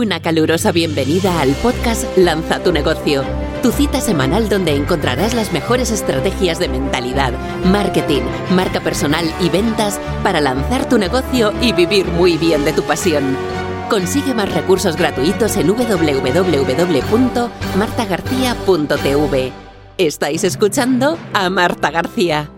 Una calurosa bienvenida al podcast Lanza tu negocio, tu cita semanal donde encontrarás las mejores estrategias de mentalidad, marketing, marca personal y ventas para lanzar tu negocio y vivir muy bien de tu pasión. Consigue más recursos gratuitos en www.martagarcía.tv. Estáis escuchando a Marta García.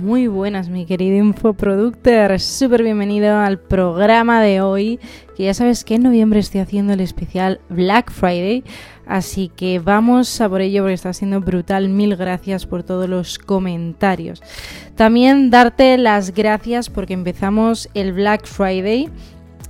Muy buenas, mi querido infoproductor. Súper bienvenido al programa de hoy. Que ya sabes que en noviembre estoy haciendo el especial Black Friday. Así que vamos a por ello porque está siendo brutal. Mil gracias por todos los comentarios. También darte las gracias porque empezamos el Black Friday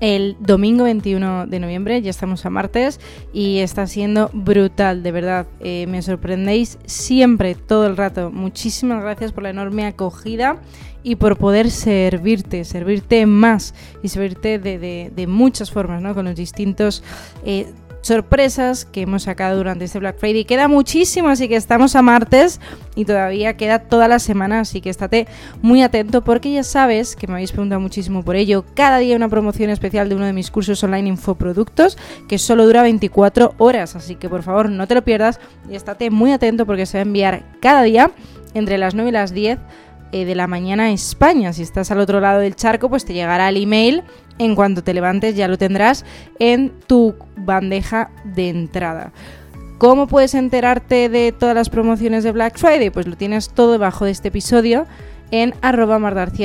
el domingo 21 de noviembre, ya estamos a martes y está siendo brutal, de verdad. Eh, me sorprendéis siempre, todo el rato. Muchísimas gracias por la enorme acogida y por poder servirte, servirte más y servirte de, muchas formas, ¿no? Con los distintos... Eh, sorpresas que hemos sacado durante este Black Friday. Queda muchísimo, así que estamos a martes y todavía queda toda la semana, así que estate muy atento porque ya sabes que me habéis preguntado muchísimo por ello. Cada día una promoción especial de uno de mis cursos online infoproductos que solo dura 24 horas, así que por favor no te lo pierdas y estate muy atento porque se va a enviar cada día entre las 9 y las 10 eh, de la mañana España. Si estás al otro lado del charco, pues te llegará el email en cuanto te levantes ya lo tendrás en tu bandeja de entrada. ¿Cómo puedes enterarte de todas las promociones de Black Friday? Pues lo tienes todo debajo de este episodio en arroba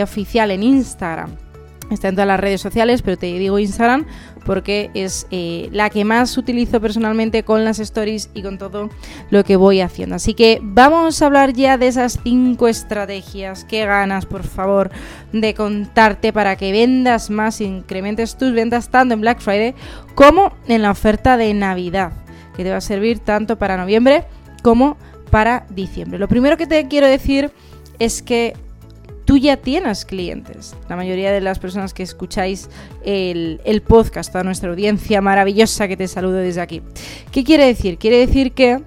oficial en Instagram. Está en todas las redes sociales, pero te digo Instagram porque es eh, la que más utilizo personalmente con las stories y con todo lo que voy haciendo. Así que vamos a hablar ya de esas cinco estrategias. Qué ganas, por favor, de contarte para que vendas más, incrementes tus ventas tanto en Black Friday como en la oferta de Navidad, que te va a servir tanto para noviembre como para diciembre. Lo primero que te quiero decir es que tú ya tienes clientes. La mayoría de las personas que escucháis el, podcast, toda nuestra audiencia maravillosa que te saludo desde aquí. ¿Qué quiere decir? Quiere decir que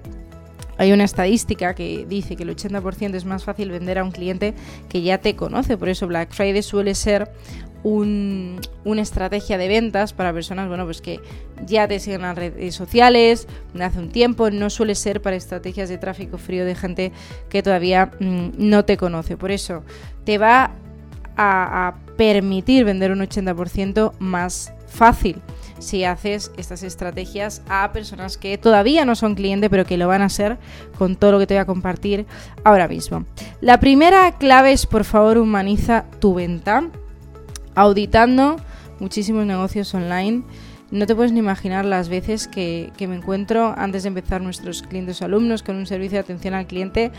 hay una estadística que dice que el 80% es más fácil vender a un cliente que ya te conoce, por eso Black Friday suele ser una estrategia de ventas para personas bueno, pues que ya te siguen en las redes sociales hace un tiempo, no suele ser para estrategias de tráfico frío de gente que todavía mm, no te conoce. Por eso te va a, a permitir vender un 80% más fácil si haces estas estrategias a personas que todavía no son cliente pero que lo van a ser con todo lo que te voy a compartir ahora mismo. La primera clave es por favor humaniza tu venta auditando muchísimos negocios online. No te puedes ni imaginar las veces que, me encuentro antes de empezar nuestros clientes o alumnos con un servicio de atención al cliente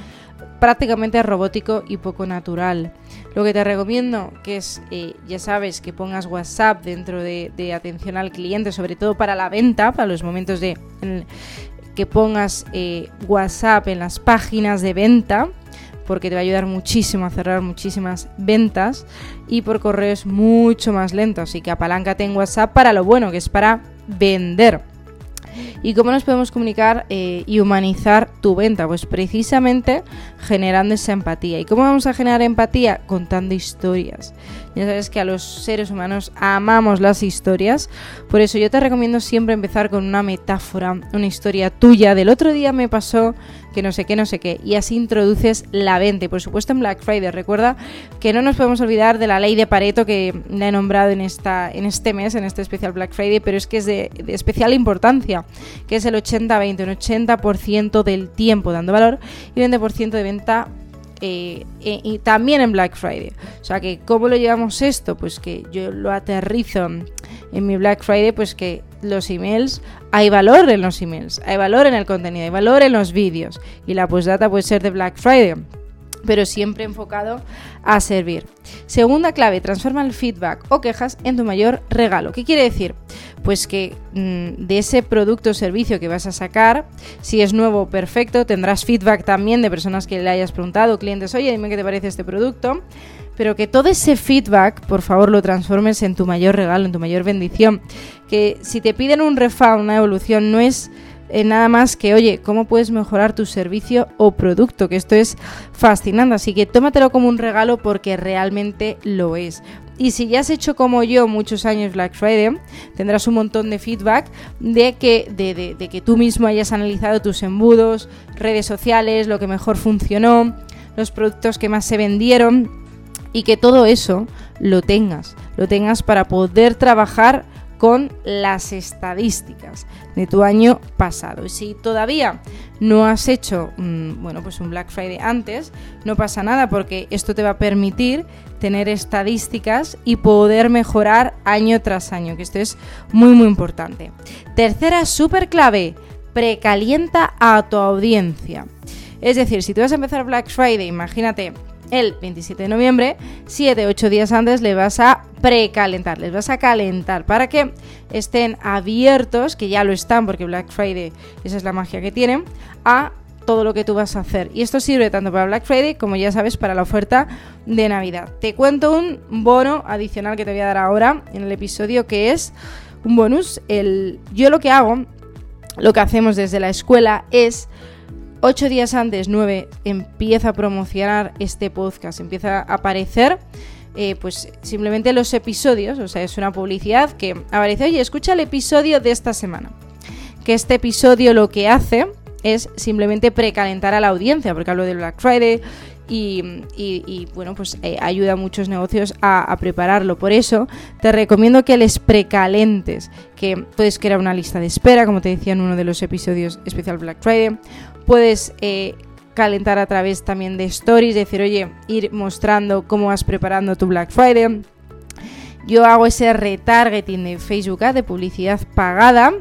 prácticamente robótico y poco natural. Lo que te recomiendo que es, eh, ya sabes, que pongas WhatsApp dentro de, atención al cliente, sobre todo para la venta, para los momentos de que pongas eh, WhatsApp en las páginas de venta porque te va a ayudar muchísimo a cerrar muchísimas ventas y por correo mucho más lento, así que apaláncate en WhatsApp para lo bueno, que es para vender. ¿Y cómo nos podemos comunicar eh, y humanizar tu venta? Pues precisamente generando esa empatía. ¿Y cómo vamos a generar empatía? Contando historias. Ya sabes que a los seres humanos amamos las historias, por eso yo te recomiendo siempre empezar con una metáfora, una historia tuya. Del otro día me pasó que no sé qué, no sé qué, y así introduces la venta. Y por supuesto en Black Friday, recuerda que no nos podemos olvidar de la ley de Pareto que la he nombrado en, esta, en este mes, en este especial Black Friday, pero es que es de, especial importancia, que es el 80-20, un 80% del tiempo dando valor y 20% de venta eh, eh, y también en Black Friday. O sea que, ¿cómo lo llevamos esto? Pues que yo lo aterrizo en mi Black Friday, pues que los emails, hay valor en los emails, hay valor en el contenido, hay valor en los vídeos. Y la postdata puede ser de Black Friday pero siempre enfocado a servir. Segunda clave, transforma el feedback o quejas en tu mayor regalo. ¿Qué quiere decir? Pues que mm, de ese producto o servicio que vas a sacar, si es nuevo, perfecto, tendrás feedback también de personas que le hayas preguntado, clientes, oye, dime qué te parece este producto, pero que todo ese feedback, por favor, lo transformes en tu mayor regalo, en tu mayor bendición. Que si te piden un refund, una evolución, no es eh, nada más que, oye, ¿cómo puedes mejorar tu servicio o producto? Que esto es fascinante, así que tómatelo como un regalo porque realmente lo es. Y si ya has hecho como yo muchos años Black Friday, tendrás un montón de feedback de que, de, de que tú mismo hayas analizado tus embudos, redes sociales, lo que mejor funcionó, los productos que más se vendieron y que todo eso lo tengas, lo tengas para poder trabajar con las estadísticas de tu año pasado. Y si todavía no has hecho mm, bueno, pues un Black Friday antes, no pasa nada porque esto te va a permitir tener estadísticas y poder mejorar año tras año, que esto es muy muy importante. Tercera super clave, precalienta a tu audiencia. Es decir, si tú vas a empezar Black Friday, imagínate el 27 de noviembre, 7-8 días antes le vas a precalentar, les vas a calentar para que estén abiertos, que ya lo están porque Black Friday, esa es la magia que tienen, a todo lo que tú vas a hacer. Y esto sirve tanto para Black Friday como ya sabes para la oferta de Navidad. Te cuento un bono adicional que te voy a dar ahora en el episodio que es un bonus. El, yo lo que hago, lo que hacemos desde la escuela es Ocho días antes, nueve, empieza a promocionar este podcast, empieza a aparecer. Eh, pues simplemente los episodios, o sea, es una publicidad que aparece, oye, escucha el episodio de esta semana. Que este episodio lo que hace es simplemente precalentar a la audiencia, porque hablo del Black Friday y, bueno, pues eh, ayuda a muchos negocios a, a, prepararlo. Por eso te recomiendo que les precalentes, que puedes crear una lista de espera, como te decía en uno de los episodios especial Black Friday, puedes eh, calentar a través también de stories, decir, oye, ir mostrando cómo vas preparando tu Black Friday. Yo hago ese retargeting de Facebook de publicidad pagada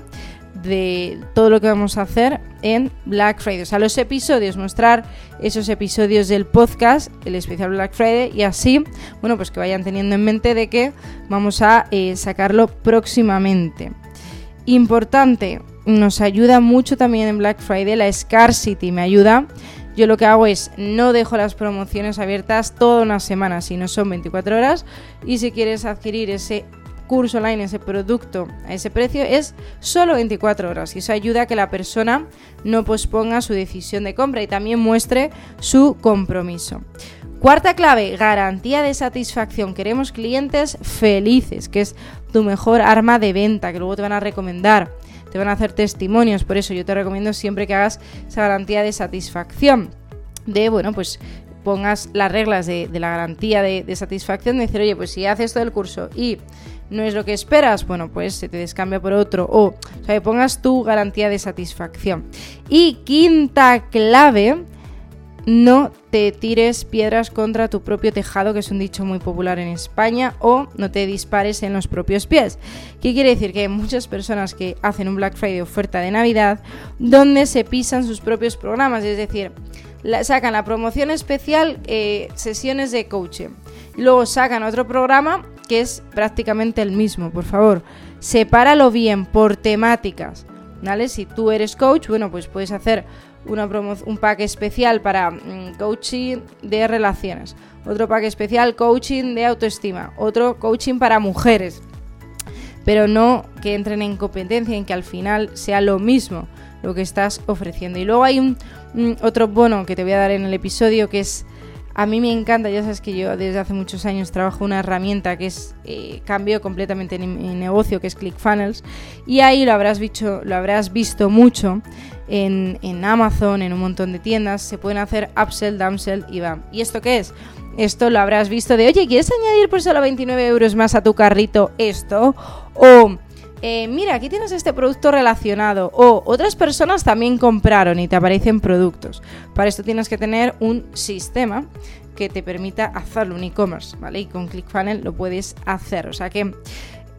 de todo lo que vamos a hacer en Black Friday. O sea, los episodios, mostrar esos episodios del podcast, el especial Black Friday, y así, bueno, pues que vayan teniendo en mente de que vamos a eh, sacarlo próximamente. Importante, nos ayuda mucho también en Black Friday, la scarcity me ayuda. Yo lo que hago es no dejo las promociones abiertas toda una semana, sino son 24 horas. Y si quieres adquirir ese curso online, ese producto a ese precio, es solo 24 horas. Y eso ayuda a que la persona no posponga su decisión de compra y también muestre su compromiso. Cuarta clave, garantía de satisfacción. Queremos clientes felices, que es tu mejor arma de venta, que luego te van a recomendar te van a hacer testimonios. Por eso yo te recomiendo siempre que hagas esa garantía de satisfacción. De, bueno, pues pongas las reglas de, la garantía de, satisfacción, de decir, oye, pues si haces todo el curso y no es lo que esperas, bueno, pues se te descambia por otro. O, o sea, que pongas tu garantía de satisfacción. Y quinta clave, no te tires piedras contra tu propio tejado, que es un dicho muy popular en España, o no te dispares en los propios pies. ¿Qué quiere decir? Que hay muchas personas que hacen un Black Friday oferta de Navidad donde se pisan sus propios programas, es decir, sacan la promoción especial, eh, sesiones de coaching, luego sacan otro programa que es prácticamente el mismo, por favor, sepáralo bien por temáticas. ¿Vale? Si tú eres coach, bueno, pues puedes hacer un pack especial para mm, coaching de relaciones, otro pack especial coaching de autoestima, otro coaching para mujeres, pero no que entren en competencia, en que al final sea lo mismo lo que estás ofreciendo. Y luego hay un, otro bono que te voy a dar en el episodio que es a mí me encanta, ya sabes que yo desde hace muchos años trabajo una herramienta que es eh, cambio completamente mi, negocio, que es ClickFunnels, y ahí lo habrás visto, lo habrás visto mucho en, Amazon, en un montón de tiendas, se pueden hacer upsell, downsell y bam. ¿Y esto qué es? Esto lo habrás visto de, oye, ¿quieres añadir por solo 29 euros más a tu carrito esto? O eh, mira, aquí tienes este producto relacionado o otras personas también compraron y te aparecen productos. Para esto tienes que tener un sistema que te permita hacerlo, un e-commerce, ¿vale? Y con ClickFunnels lo puedes hacer. O sea que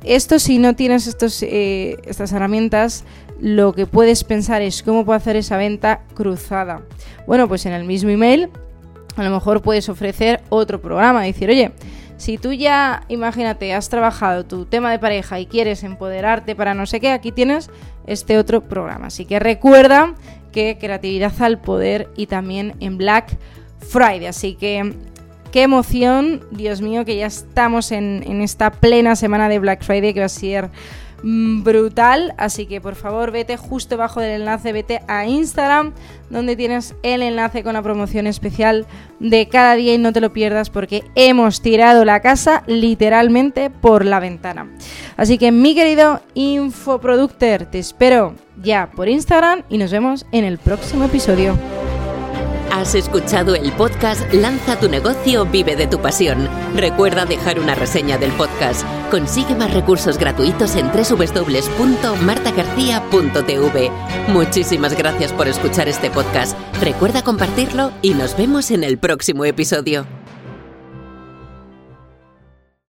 esto si no tienes estos, eh, estas herramientas, lo que puedes pensar es cómo puedo hacer esa venta cruzada. Bueno, pues en el mismo email a lo mejor puedes ofrecer otro programa, decir, oye, si tú ya, imagínate, has trabajado tu tema de pareja y quieres empoderarte para no sé qué, aquí tienes este otro programa. Así que recuerda que creatividad al poder y también en Black Friday. Así que qué emoción, Dios mío, que ya estamos en, esta plena semana de Black Friday que va a ser mm, brutal. Así que por favor vete justo debajo del enlace, vete a Instagram, donde tienes el enlace con la promoción especial de cada día y no te lo pierdas porque hemos tirado la casa literalmente por la ventana. Así que mi querido infoproductor, te espero ya por Instagram y nos vemos en el próximo episodio. Has escuchado el podcast Lanza tu negocio, vive de tu pasión. Recuerda dejar una reseña del podcast. Consigue más recursos gratuitos en www.martagarcía.tv. Muchísimas gracias por escuchar este podcast. Recuerda compartirlo y nos vemos en el próximo episodio.